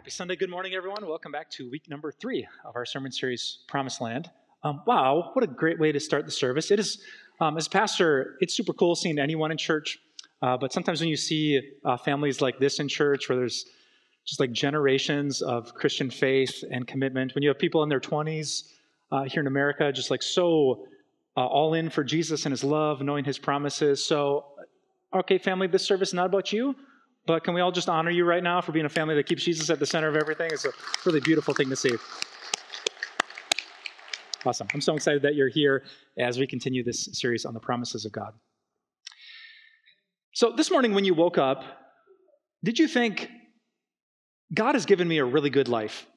Happy Sunday. Good morning, everyone. Welcome back to week number three of our sermon series, Promised Land. Um, wow, what a great way to start the service. It is, um, as pastor, it's super cool seeing anyone in church. Uh, but sometimes when you see uh, families like this in church, where there's just like generations of Christian faith and commitment, when you have people in their 20s uh, here in America, just like so uh, all in for Jesus and his love, knowing his promises. So, okay, family, this service is not about you. But can we all just honor you right now for being a family that keeps Jesus at the center of everything? It's a really beautiful thing to see. Awesome. I'm so excited that you're here as we continue this series on the promises of God. So, this morning when you woke up, did you think, God has given me a really good life?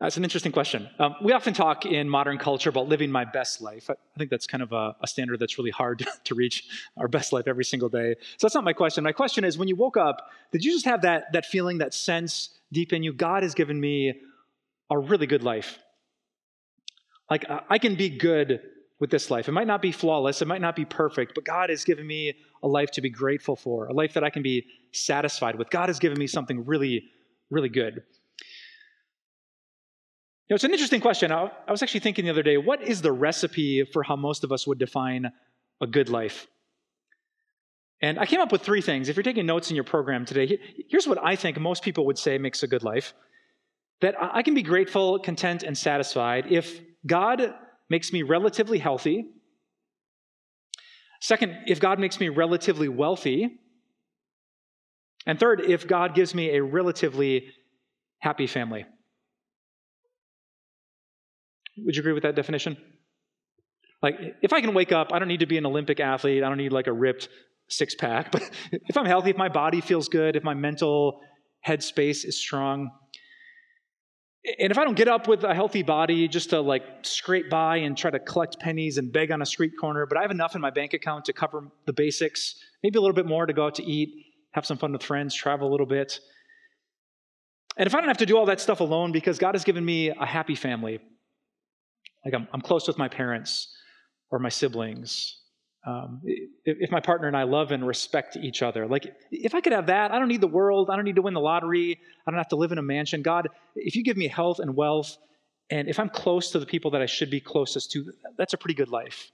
That's an interesting question. Um, we often talk in modern culture about living my best life. I think that's kind of a, a, standard that's really hard to reach our best life every single day. So that's not my question. My question is when you woke up, did you just have that, that feeling, that sense deep in you, God has given me a really good life? Like, I can be good with this life. It might not be flawless, it might not be perfect, but God has given me a life to be grateful for, a life that I can be satisfied with. God has given me something really, really good. You know, it's an interesting question. I, I was actually thinking the other day what is the recipe for how most of us would define a good life? And I came up with three things. If you're taking notes in your program today, here's what I think most people would say makes a good life that I can be grateful, content, and satisfied if God makes me relatively healthy. Second, if God makes me relatively wealthy. And third, if God gives me a relatively happy family. Would you agree with that definition? Like, if I can wake up, I don't need to be an Olympic athlete, I don't need like a ripped six pack, but if I'm healthy, if my body feels good, if my mental headspace is strong, and if I don't get up with a healthy body just to like scrape by and try to collect pennies and beg on a street corner, but I have enough in my bank account to cover the basics, maybe a little bit more to go out to eat, have some fun with friends, travel a little bit. And if I don't have to do all that stuff alone because God has given me a happy family, like I'm, I'm close with my parents or my siblings. Um, if, if my partner and I love and respect each other, like if I could have that, I don't need the world. I don't need to win the lottery. I don't have to live in a mansion. God, if you give me health and wealth, and if I'm close to the people that I should be closest to, that's a pretty good life.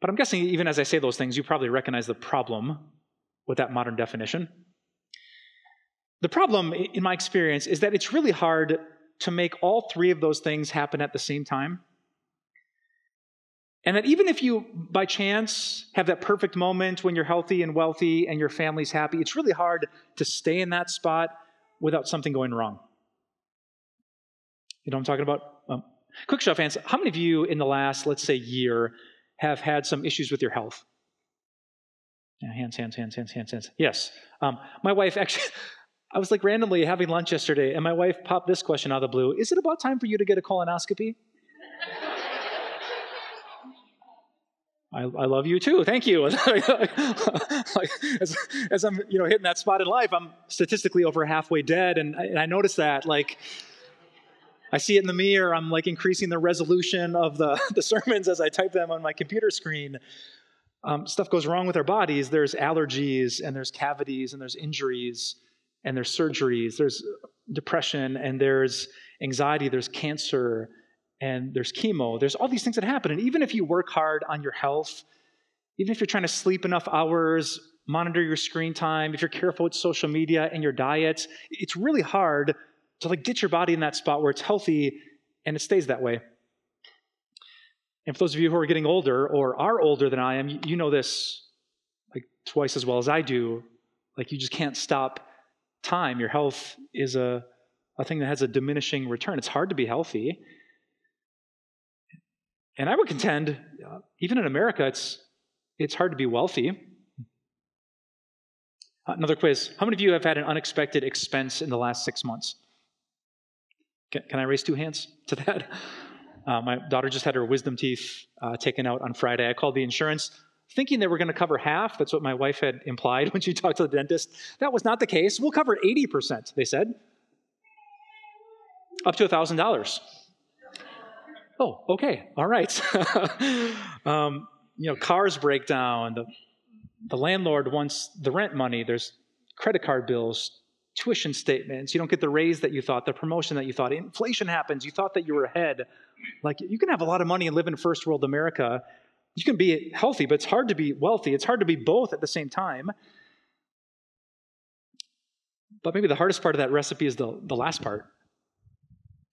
But I'm guessing, even as I say those things, you probably recognize the problem with that modern definition. The problem, in my experience, is that it's really hard to make all three of those things happen at the same time. And that even if you, by chance, have that perfect moment when you're healthy and wealthy and your family's happy, it's really hard to stay in that spot without something going wrong. You know I'm talking about? Um, quick show of hands. How many of you in the last, let's say, year have had some issues with your health? Yeah, hands, hands, hands, hands, hands, hands. Yes. Um, my wife actually, I was like randomly having lunch yesterday, and my wife popped this question out of the blue Is it about time for you to get a colonoscopy? I, I, love you too. Thank you. as, as, I'm, you know, hitting that spot in life, I'm statistically over halfway dead, and I, and I notice that. Like, I see it in the mirror. I'm like increasing the resolution of the, the sermons as I type them on my computer screen. Um, stuff goes wrong with our bodies. There's allergies, and there's cavities, and there's injuries and there's surgeries, there's depression, and there's anxiety, there's cancer, and there's chemo. There's all these things that happen. And even if you work hard on your health, even if you're trying to sleep enough hours, monitor your screen time, if you're careful with social media and your diet, it's really hard to like get your body in that spot where it's healthy and it stays that way. And for those of you who are getting older or are older than I am, you know this like twice as well as I do. Like you just can't stop time. Your health is a, a thing that has a diminishing return. It's hard to be healthy. And I would contend, uh, even in America, it's, it's hard to be wealthy. Another quiz. How many of you have had an unexpected expense in the last six months? Can, can I raise two hands to that? Uh, my daughter just had her wisdom teeth uh, taken out on Friday. I called the insurance thinking they were going to cover half. That's what my wife had implied when she talked to the dentist. That was not the case. We'll cover 80%, they said. Up to $1,000. Oh, okay. All right. um, you know, cars break down, the the landlord wants the rent money, there's credit card bills, tuition statements, you don't get the raise that you thought, the promotion that you thought, inflation happens, you thought that you were ahead. Like you can have a lot of money and live in first world America. You can be healthy, but it's hard to be wealthy. It's hard to be both at the same time. But maybe the hardest part of that recipe is the, the last part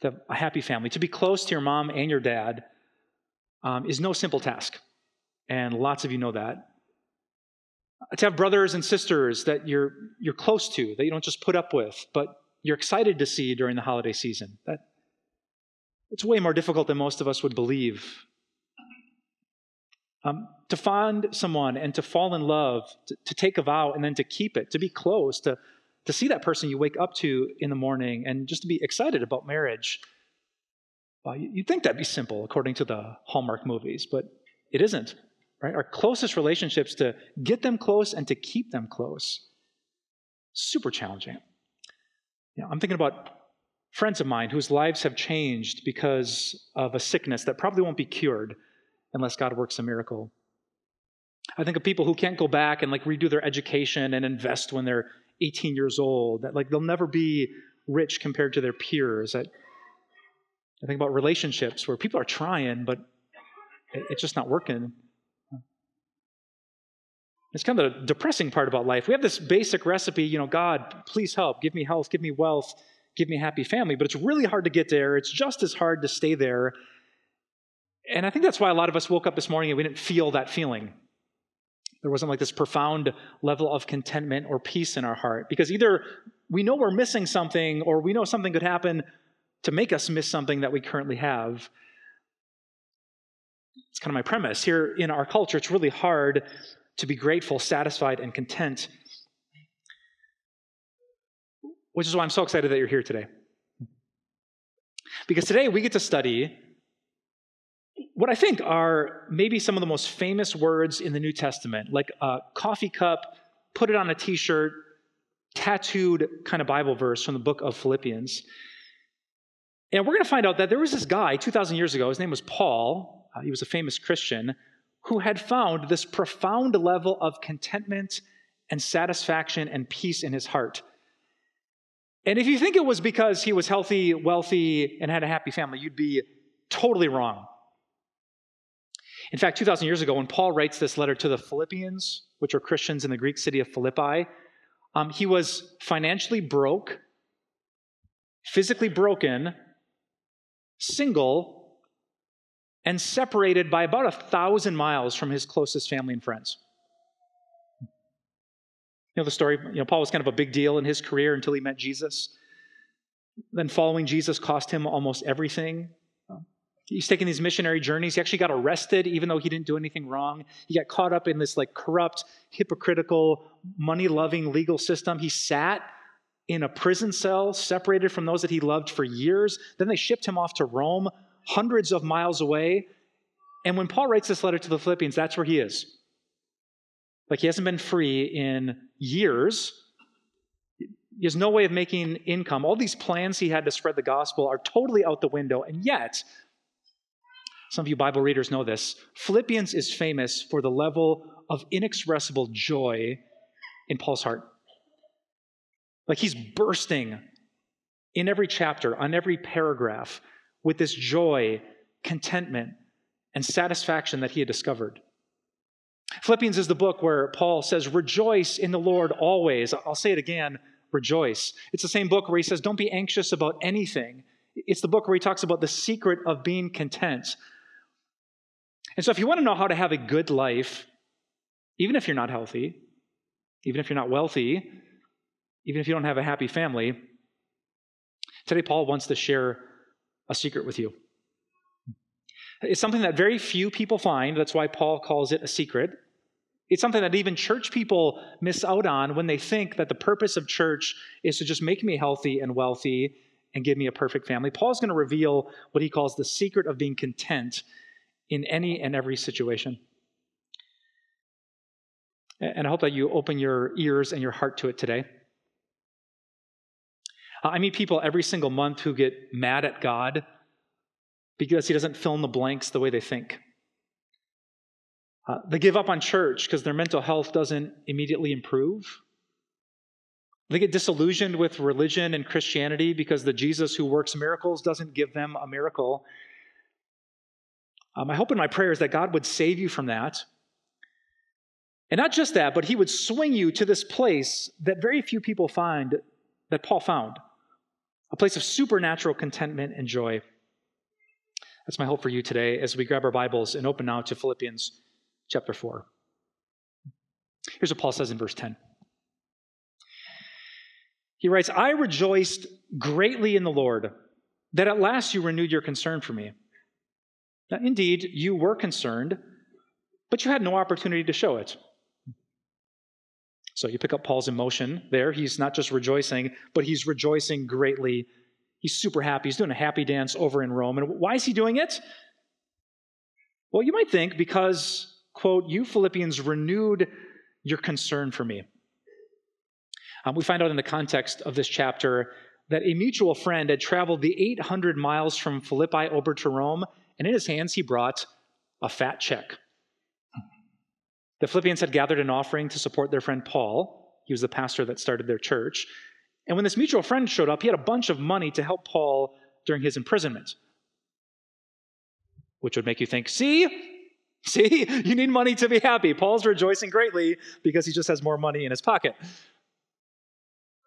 the, a happy family. To be close to your mom and your dad um, is no simple task. And lots of you know that. To have brothers and sisters that you're, you're close to, that you don't just put up with, but you're excited to see during the holiday season. That, it's way more difficult than most of us would believe. Um, to find someone and to fall in love, to, to, take a vow and then to keep it, to be close, to, to see that person you wake up to in the morning and just to be excited about marriage. Well, you'd think that'd be simple according to the Hallmark movies, but it isn't. Right? Our closest relationships to get them close and to keep them close. Super challenging. You know, I'm thinking about friends of mine whose lives have changed because of a sickness that probably won't be cured unless God works a miracle. I think of people who can't go back and like redo their education and invest when they're 18 years old, that like they'll never be rich compared to their peers. I, I think about relationships where people are trying, but it's just not working. It's kind of the depressing part about life. We have this basic recipe, you know, God, please help, give me health, give me wealth, give me a happy family, but it's really hard to get there. It's just as hard to stay there. And I think that's why a lot of us woke up this morning and we didn't feel that feeling. There wasn't like this profound level of contentment or peace in our heart because either we know we're missing something or we know something could happen to make us miss something that we currently have. It's kind of my premise. Here in our culture, it's really hard to be grateful, satisfied, and content, which is why I'm so excited that you're here today. Because today we get to study what I think are maybe some of the most famous words in the New Testament, like a coffee cup, put it on a t shirt, tattooed kind of Bible verse from the book of Philippians. And we're going to find out that there was this guy 2,000 years ago, his name was Paul, uh, he was a famous Christian, who had found this profound level of contentment and satisfaction and peace in his heart. And if you think it was because he was healthy, wealthy, and had a happy family, you'd be totally wrong. In fact, 2,000 years ago, when Paul writes this letter to the Philippians, which are Christians in the Greek city of Philippi, um, he was financially broke, physically broken, single, and separated by about a thousand miles from his closest family and friends. You know the story, you know, Paul was kind of a big deal in his career until he met Jesus. Then following Jesus cost him almost everything. He's taking these missionary journeys. He actually got arrested even though he didn't do anything wrong. He got caught up in this like corrupt, hypocritical, money-loving legal system. He sat in a prison cell separated from those that he loved for years. Then they shipped him off to Rome, hundreds of miles away. And when Paul writes this letter to the Philippians, that's where he is. Like he hasn't been free in years. He has no way of making income. All these plans he had to spread the gospel are totally out the window. And yet, some of you Bible readers know this. Philippians is famous for the level of inexpressible joy in Paul's heart. Like he's bursting in every chapter, on every paragraph, with this joy, contentment, and satisfaction that he had discovered. Philippians is the book where Paul says, Rejoice in the Lord always. I'll say it again rejoice. It's the same book where he says, Don't be anxious about anything. It's the book where he talks about the secret of being content. And so, if you want to know how to have a good life, even if you're not healthy, even if you're not wealthy, even if you don't have a happy family, today Paul wants to share a secret with you. It's something that very few people find. That's why Paul calls it a secret. It's something that even church people miss out on when they think that the purpose of church is to just make me healthy and wealthy and give me a perfect family. Paul's going to reveal what he calls the secret of being content in any and every situation. And I hope that you open your ears and your heart to it today. I meet people every single month who get mad at God because he doesn't fill in the blanks the way they think. Uh, they give up on church because their mental health doesn't immediately improve. They get disillusioned with religion and Christianity because the Jesus who works miracles doesn't give them a miracle. Um, hope in my prayer is that God would save you from that. And not just that, but He would swing you to this place that very few people find, that Paul found a place of supernatural contentment and joy. That's my hope for you today as we grab our Bibles and open now to Philippians chapter 4. Here's what Paul says in verse 10. He writes, I rejoiced greatly in the Lord that at last you renewed your concern for me. Now, indeed, you were concerned, but you had no opportunity to show it. So you pick up Paul's emotion there. He's not just rejoicing, but he's rejoicing greatly. He's super happy. He's doing a happy dance over in Rome. And why is he doing it? Well, you might think because, quote, you Philippians renewed your concern for me. Um, we find out in the context of this chapter that a mutual friend had traveled the 800 miles from Philippi over to Rome, and in his hands he brought a fat check. The Philippians had gathered an offering to support their friend Paul. He was the pastor that started their church. And when this mutual friend showed up, he had a bunch of money to help Paul during his imprisonment. Which would make you think, see, see, you need money to be happy. Paul's rejoicing greatly because he just has more money in his pocket.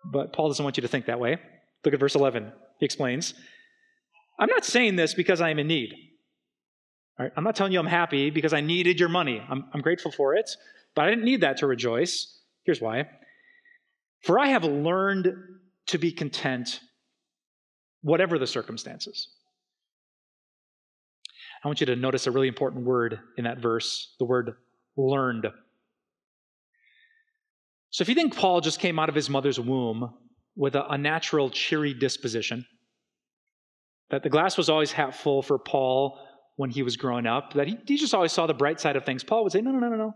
But Paul doesn't want you to think that way. Look at verse 11. He explains I'm not saying this because I am in need. Right? I'm not telling you I'm happy because I needed your money. I'm, I'm grateful for it, but I didn't need that to rejoice. Here's why. For I have learned to be content, whatever the circumstances. I want you to notice a really important word in that verse the word learned. So if you think Paul just came out of his mother's womb with a, a natural cheery disposition, that the glass was always half full for Paul when he was growing up, that he, he just always saw the bright side of things, Paul would say, No, no, no, no, no.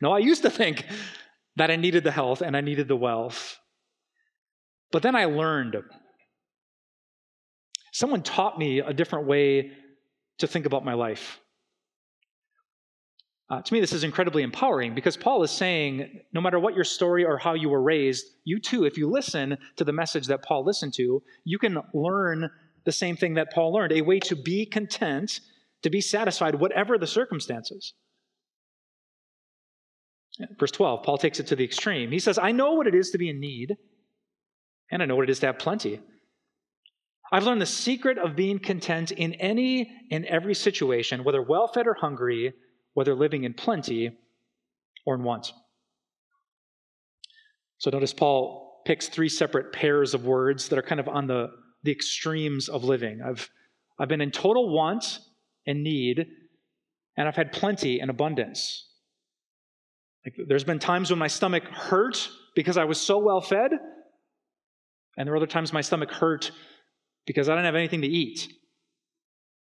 No, I used to think that I needed the health and I needed the wealth. But then I learned. Someone taught me a different way to think about my life. Uh, to me, this is incredibly empowering because Paul is saying no matter what your story or how you were raised, you too, if you listen to the message that Paul listened to, you can learn the same thing that Paul learned a way to be content, to be satisfied, whatever the circumstances. Verse 12, Paul takes it to the extreme. He says, I know what it is to be in need, and I know what it is to have plenty. I've learned the secret of being content in any and every situation, whether well fed or hungry whether living in plenty or in want. So notice Paul picks three separate pairs of words that are kind of on the, the extremes of living. I've, I've been in total want and need, and I've had plenty and abundance. Like, there's been times when my stomach hurt because I was so well fed, and there were other times my stomach hurt because I didn't have anything to eat.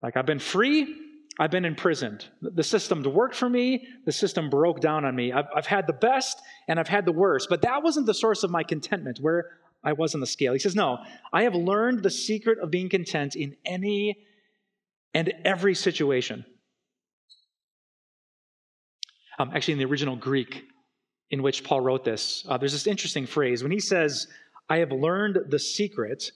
Like I've been free I've been imprisoned. The system worked for me, the system broke down on me. I've, I've, had the best and I've had the worst, but that wasn't the source of my contentment, where I was on the scale. He says, No, I have learned the secret of being content in any and every situation. Um, actually, in the original Greek in which Paul wrote this, uh, there's this interesting phrase. When he says, I have learned the secret,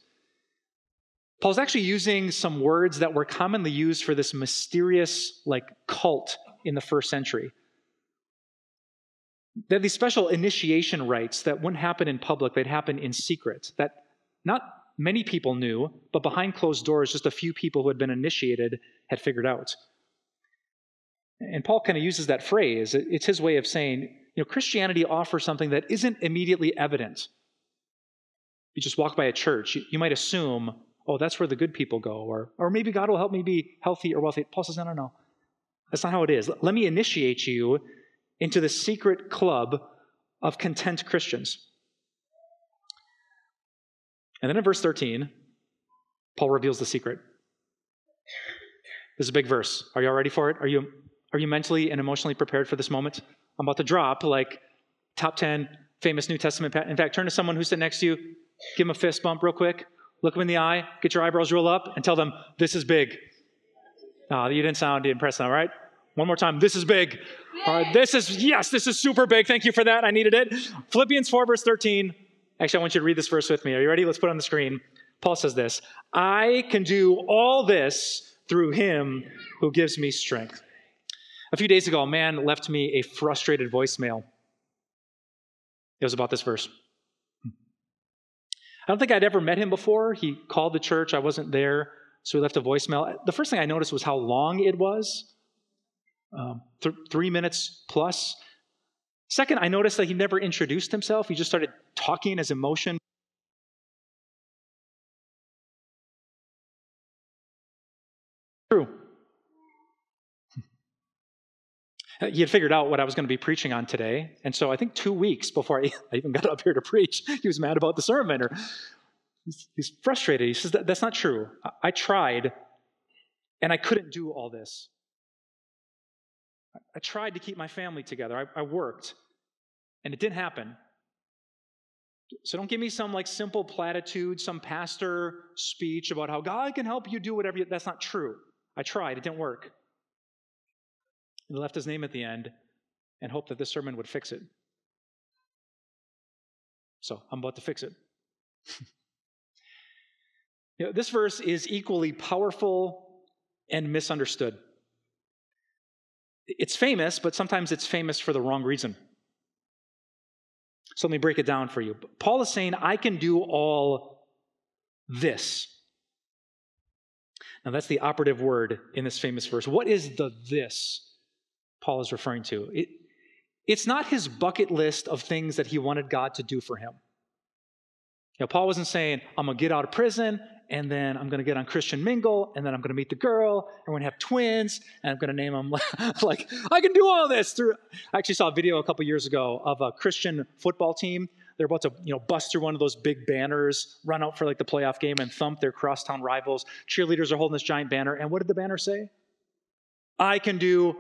Paul's actually using some words that were commonly used for this mysterious, like, cult in the first century. They had these special initiation rites that wouldn't happen in public, they'd happen in secret, that not many people knew, but behind closed doors, just a few people who had been initiated had figured out. And Paul kind of uses that phrase. It's his way of saying, you know, Christianity offers something that isn't immediately evident. You just walk by a church, you might assume oh, that's where the good people go, or, or maybe God will help me be healthy or wealthy. Paul says, no, no, no. That's not how it is. Let me initiate you into the secret club of content Christians. And then in verse 13, Paul reveals the secret. This is a big verse. Are you all ready for it? Are you, are you mentally and emotionally prepared for this moment? I'm about to drop like top 10 famous New Testament. In fact, turn to someone who's sitting next to you, give them a fist bump real quick look them in the eye, get your eyebrows rolled up, and tell them, This is big. Oh, you didn't sound impressed, all right? One more time. This is big. This is, yes, this is super big. Thank you for that. I needed it. Philippians 4, verse 13. Actually, I want you to read this verse with me. Are you ready? Let's put it on the screen. Paul says this I can do all this through him who gives me strength. A few days ago, a man left me a frustrated voicemail. It was about this verse. I don't think I'd ever met him before. He called the church. I wasn't there, so he left a voicemail. The first thing I noticed was how long it was um, th- three minutes plus. Second, I noticed that he never introduced himself. He just started talking his emotion. True. He had figured out what I was going to be preaching on today. And so I think two weeks before I, even got up here to preach, he was mad about the sermon or he's, frustrated. He says, That's not true. I tried and I couldn't do all this. I tried to keep my family together. I, I worked, and it didn't happen. So don't give me some like simple platitude, some pastor speech about how God can help you do whatever you, that's not true. I tried, it didn't work. He left his name at the end and hoped that this sermon would fix it. So I'm about to fix it. you know, this verse is equally powerful and misunderstood. It's famous, but sometimes it's famous for the wrong reason. So let me break it down for you. Paul is saying, I can do all this. Now, that's the operative word in this famous verse. What is the this Paul is referring to? It, it's not his bucket list of things that he wanted God to do for him. You know, Paul wasn't saying, I'm going to get out of prison and then I'm going to get on Christian Mingle, and then I'm going to meet the girl, and we're going to have twins, and I'm going to name them like, I can do all this. Through, I actually saw a video a couple years ago of a Christian football team. They're about to, you know, bust through one of those big banners, run out for like the playoff game, and thump their crosstown rivals. Cheerleaders are holding this giant banner, and what did the banner say? I can do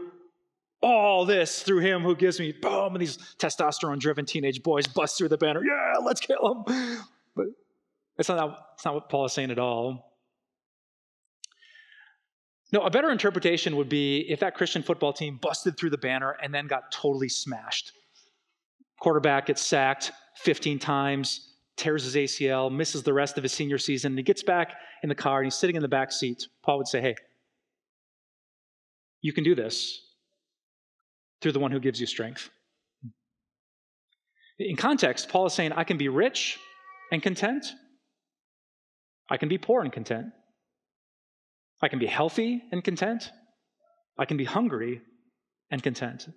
all this through him who gives me boom, and these testosterone-driven teenage boys bust through the banner. Yeah, let's kill them. But that's not, that's not what Paul is saying at all. No, a better interpretation would be if that Christian football team busted through the banner and then got totally smashed. Quarterback gets sacked 15 times, tears his ACL, misses the rest of his senior season, and he gets back in the car and he's sitting in the back seat. Paul would say, Hey, you can do this through the one who gives you strength. In context, Paul is saying, I can be rich and content, I can be poor and content. I can be healthy and content. I can be hungry and content.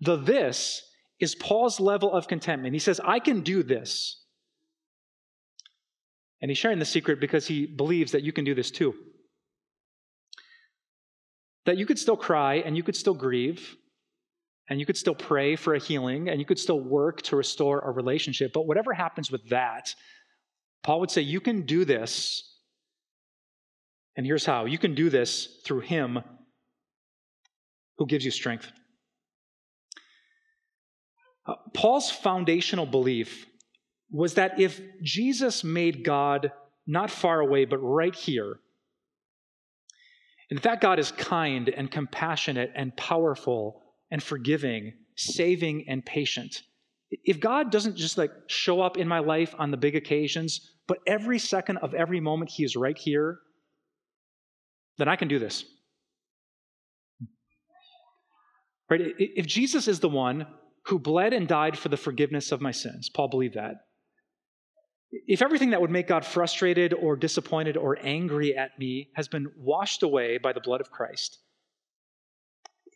The this is Paul's level of contentment. He says, I can do this. And he's sharing the secret because he believes that you can do this too. That you could still cry and you could still grieve and you could still pray for a healing and you could still work to restore a relationship. But whatever happens with that, Paul would say, You can do this. And here's how you can do this through Him who gives you strength. Uh, Paul's foundational belief was that if Jesus made God not far away, but right here, and that God is kind and compassionate and powerful and forgiving, saving and patient, if God doesn't just like show up in my life on the big occasions, but every second of every moment He is right here, then I can do this. Right? If Jesus is the one who bled and died for the forgiveness of my sins, Paul believed that. If everything that would make God frustrated or disappointed or angry at me has been washed away by the blood of Christ,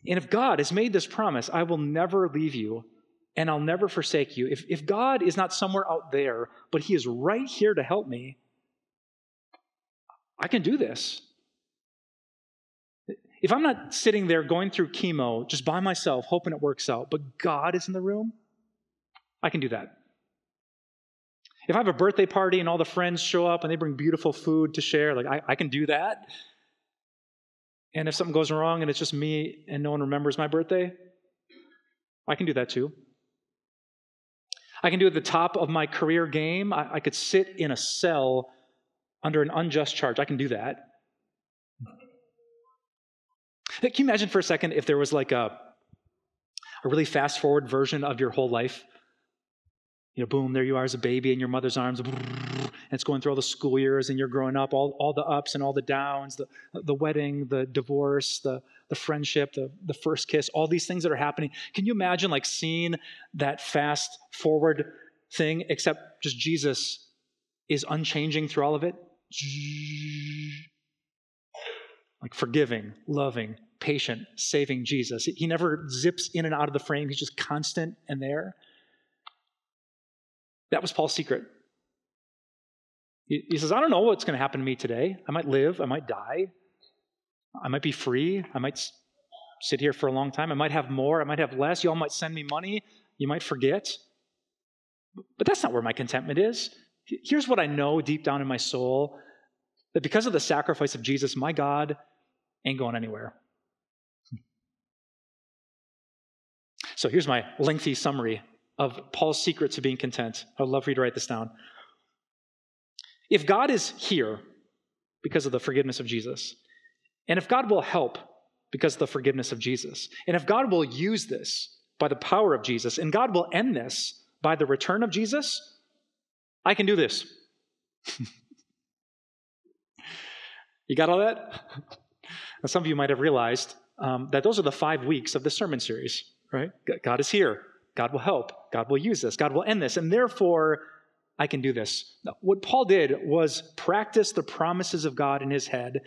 and if God has made this promise, I will never leave you and I'll never forsake you. If, if God is not somewhere out there, but He is right here to help me, I can do this. If I'm not sitting there going through chemo just by myself, hoping it works out, but God is in the room, I can do that. If I have a birthday party and all the friends show up and they bring beautiful food to share, like I, I can do that. And if something goes wrong and it's just me and no one remembers my birthday, I can do that too. I can do at the top of my career game. I, I could sit in a cell under an unjust charge. I can do that. Can you imagine for a second if there was like a, a really fast forward version of your whole life? You know, boom, there you are as a baby in your mother's arms, and it's going through all the school years, and you're growing up, all, all the ups and all the downs, the, the wedding, the divorce, the, the friendship, the, the first kiss, all these things that are happening. Can you imagine like seeing that fast forward thing, except just Jesus is unchanging through all of it? Like forgiving, loving, patient, saving Jesus. He never zips in and out of the frame, he's just constant and there. That was Paul's secret. He, says, I don't know what's going to happen to me today. I might live, I might die, I might be free, I might sit here for a long time, I might have more, I might have less. Y'all might send me money, you might forget. But that's not where my contentment is. Here's what I know deep down in my soul that because of the sacrifice of Jesus, my God ain't going anywhere. So here's my lengthy summary of Paul's secret to being content. I'd love for you to write this down. If God is here because of the forgiveness of Jesus, and if God will help because of the forgiveness of Jesus, and if God will use this by the power of Jesus, and God will end this by the return of Jesus, I can do this. you got all that? Now, some of you might have realized um, that those are the five weeks of the sermon series, right? God is here. God will help. God will use this. God will end this. And therefore, I can do this. What Paul did was practice the promises of God in his head.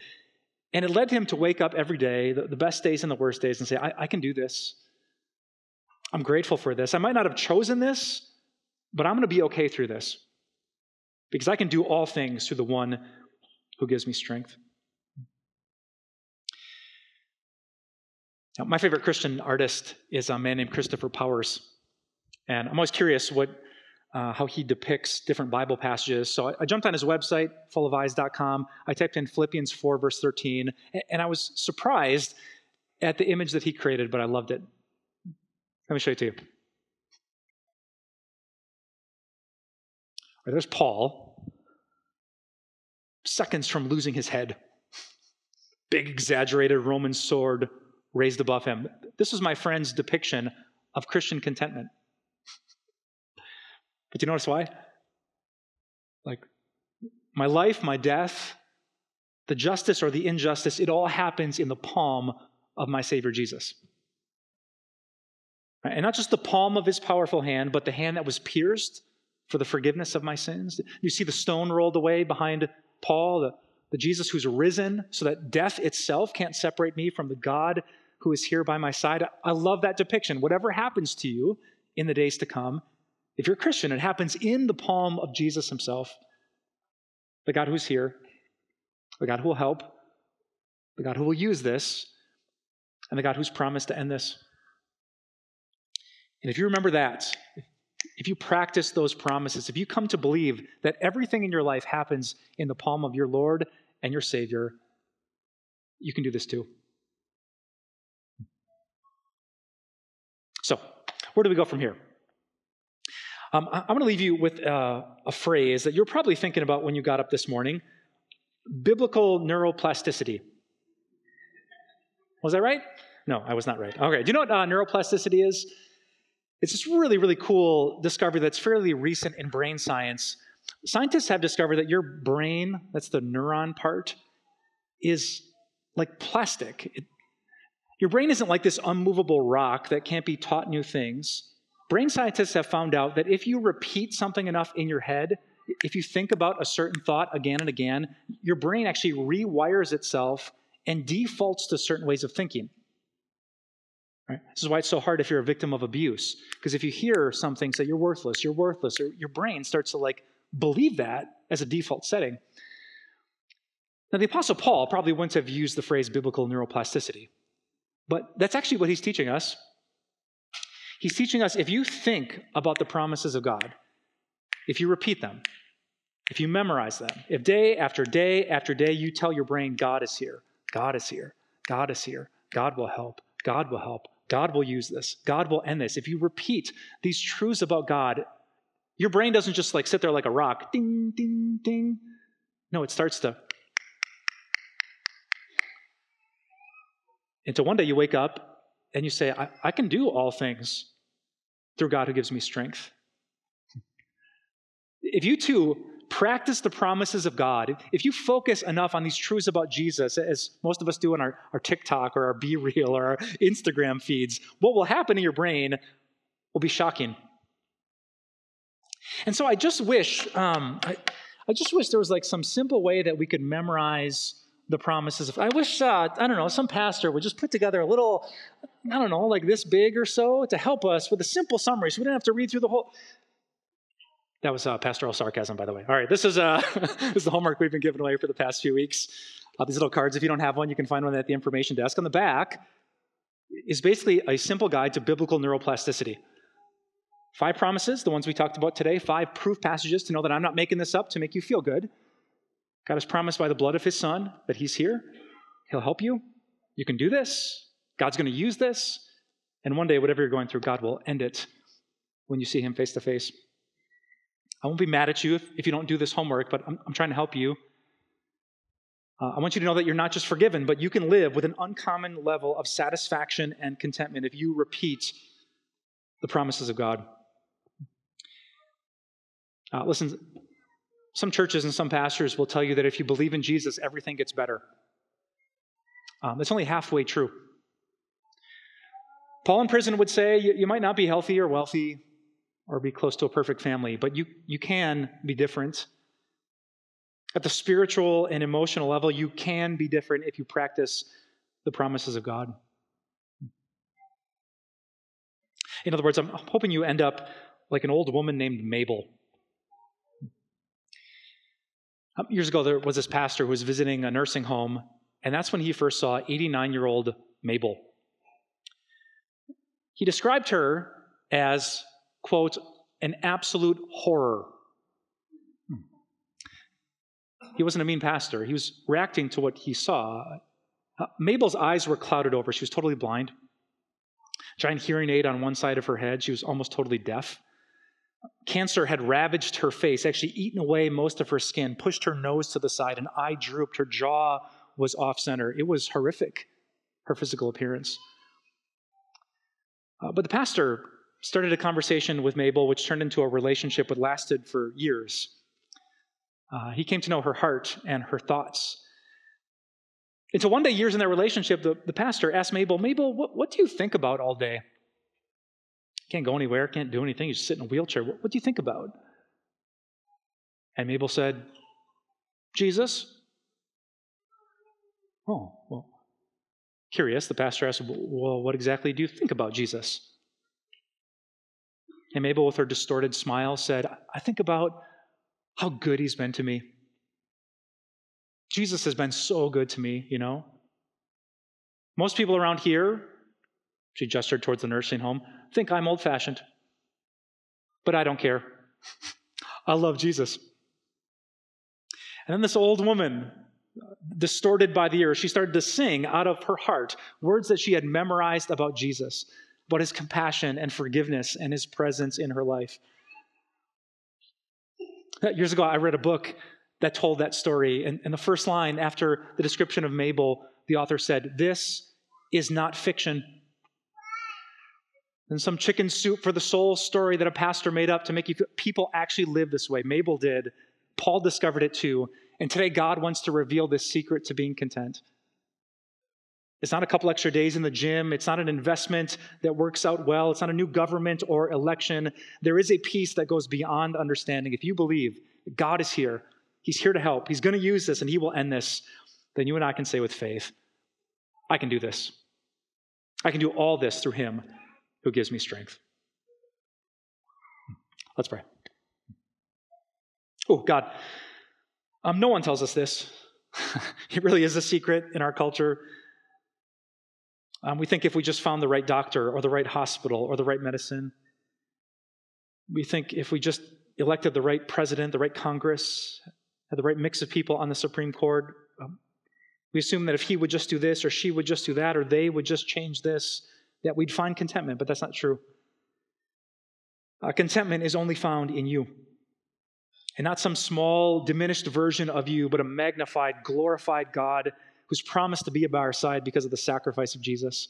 And it led him to wake up every day, the, the best days and the worst days, and say, I, I can do this. I'm grateful for this. I might not have chosen this, but I'm going to be okay through this because I can do all things through the one who gives me strength. Now, my favorite Christian artist is a man named Christopher Powers. And I'm always curious what, uh, how he depicts different Bible passages. So I, I jumped on his website, fullofeyes.com. I typed in Philippians 4, verse 13, and, and I was surprised at the image that he created, but I loved it. Let me show it to you. Right, there's Paul, seconds from losing his head. Big, exaggerated Roman sword raised above him. This is my friend's depiction of Christian contentment. But you notice why? Like, my life, my death, the justice or the injustice, it all happens in the palm of my Savior Jesus. And not just the palm of his powerful hand, but the hand that was pierced for the forgiveness of my sins. You see the stone rolled away behind Paul, the, the Jesus who's risen, so that death itself can't separate me from the God who is here by my side. I love that depiction. Whatever happens to you in the days to come, if you're a Christian, it happens in the palm of Jesus himself. The God who's here, the God who will help, the God who will use this, and the God who's promised to end this. And if you remember that, if you practice those promises, if you come to believe that everything in your life happens in the palm of your Lord and your Savior, you can do this too. So, where do we go from here? Um, I'm going to leave you with uh, a phrase that you're probably thinking about when you got up this morning biblical neuroplasticity. Was that right? No, I was not right. Okay, do you know what uh, neuroplasticity is? It's this really, really cool discovery that's fairly recent in brain science. Scientists have discovered that your brain, that's the neuron part, is like plastic. It, your brain isn't like this unmovable rock that can't be taught new things. Brain scientists have found out that if you repeat something enough in your head, if you think about a certain thought again and again, your brain actually rewires itself and defaults to certain ways of thinking. Right? This is why it's so hard if you're a victim of abuse. Because if you hear something say you're worthless, you're worthless, or your brain starts to like believe that as a default setting. Now, the Apostle Paul probably wouldn't have used the phrase biblical neuroplasticity, but that's actually what he's teaching us. He's teaching us if you think about the promises of God, if you repeat them, if you memorize them, if day after day after day you tell your brain, God is here, God is here, God is here, God will help, God will help, God will use this. God will end this. If you repeat these truths about God, your brain doesn't just like sit there like a rock, ding, ding, ding. No, it starts to. Until one day you wake up and you say, I, I can do all things through God who gives me strength. If you too practice the promises of God, if you focus enough on these truths about Jesus, as most of us do in our, our TikTok or our BeReal or our Instagram feeds, what will happen in your brain will be shocking. And so I just wish, um, I, I just wish there was like some simple way that we could memorize the promises of. I wish, uh, I don't know, some pastor would just put together a little, I don't know, like this big or so to help us with a simple summary so we don't have to read through the whole. That was uh, pastoral sarcasm, by the way. All right, this is, uh, this is the homework we've been giving away for the past few weeks. Uh, these little cards, if you don't have one, you can find one at the information desk. On the back is basically a simple guide to biblical neuroplasticity. Five promises, the ones we talked about today, five proof passages to know that I'm not making this up to make you feel good. God has promised by the blood of his son that he's here. He'll help you. You can do this. God's going to use this. And one day, whatever you're going through, God will end it when you see him face to face. I won't be mad at you if, if you don't do this homework, but I'm, I'm trying to help you. Uh, I want you to know that you're not just forgiven, but you can live with an uncommon level of satisfaction and contentment if you repeat the promises of God. Uh, listen, some churches and some pastors will tell you that if you believe in Jesus, everything gets better. Um, that's only halfway true. Paul in prison would say you, you might not be healthy or wealthy or be close to a perfect family, but you, you can be different. At the spiritual and emotional level, you can be different if you practice the promises of God. In other words, I'm hoping you end up like an old woman named Mabel. Years ago, there was this pastor who was visiting a nursing home, and that's when he first saw 89 year old Mabel. He described her as quote, an absolute horror. He wasn't a mean pastor. He was reacting to what he saw. Uh, Mabel's eyes were clouded over. She was totally blind. Giant hearing aid on one side of her head. She was almost totally deaf. Cancer had ravaged her face, actually eaten away most of her skin, pushed her nose to the side, an eye drooped, her jaw was off center. It was horrific, her physical appearance. Uh, but the pastor started a conversation with Mabel, which turned into a relationship that lasted for years. Uh, he came to know her heart and her thoughts. Until one day, years in their relationship, the, the pastor asked Mabel, Mabel, what, what do you think about all day? Can't go anywhere, can't do anything, you just sit in a wheelchair. What, what do you think about? And Mabel said, Jesus. Oh, well, curious. The pastor asked, Well, what exactly do you think about Jesus? And Mabel, with her distorted smile, said, I think about how good he's been to me. Jesus has been so good to me, you know. Most people around here, she gestured towards the nursing home, think I'm old fashioned. But I don't care. I love Jesus. And then this old woman, distorted by the ear, she started to sing out of her heart words that she had memorized about Jesus about his compassion and forgiveness and his presence in her life. Uh, years ago, I read a book that told that story. And, and the first line after the description of Mabel, the author said, This is not fiction. And some chicken soup for the soul story that a pastor made up to make you people actually live this way. Mabel did. Paul discovered it too. And today, God wants to reveal this secret to being content. It's not a couple extra days in the gym. It's not an investment that works out well. It's not a new government or election. There is a peace that goes beyond understanding. If you believe God is here, He's here to help, He's going to use this, and He will end this, then you and I can say with faith, I can do this. I can do all this through Him who gives me strength. Let's pray. Oh, God, um, no one tells us this. it really is a secret in our culture. Um, we think if we just found the right doctor or the right hospital or the right medicine, we think if we just elected the right president, the right Congress, had the right mix of people on the Supreme Court, um, we assume that if he would just do this or she would just do that or they would just change this, that we'd find contentment, but that's not true. Uh, contentment is only found in you. And not some small, diminished version of you, but a magnified, glorified God who's promised to be by our side because of the sacrifice of Jesus.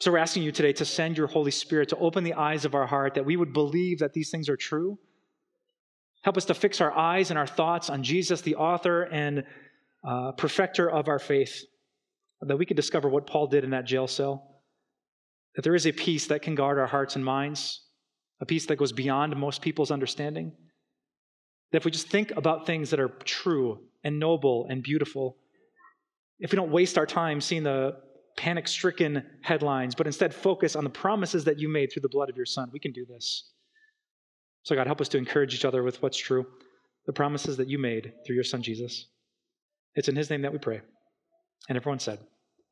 So we're asking you today to send your Holy Spirit to open the eyes of our heart that we would believe that these things are true. Help us to fix our eyes and our thoughts on Jesus, the author and uh, perfecter of our faith, that we could discover what Paul did in that jail cell, that there is a peace that can guard our hearts and minds, a peace that goes beyond most people's understanding. That if we just think about things that are true and noble and beautiful, if we don't waste our time seeing the panic stricken headlines, but instead focus on the promises that you made through the blood of your Son, we can do this. So, God, help us to encourage each other with what's true, the promises that you made through your Son, Jesus. It's in His name that we pray. And everyone said,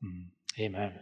mm, Amen.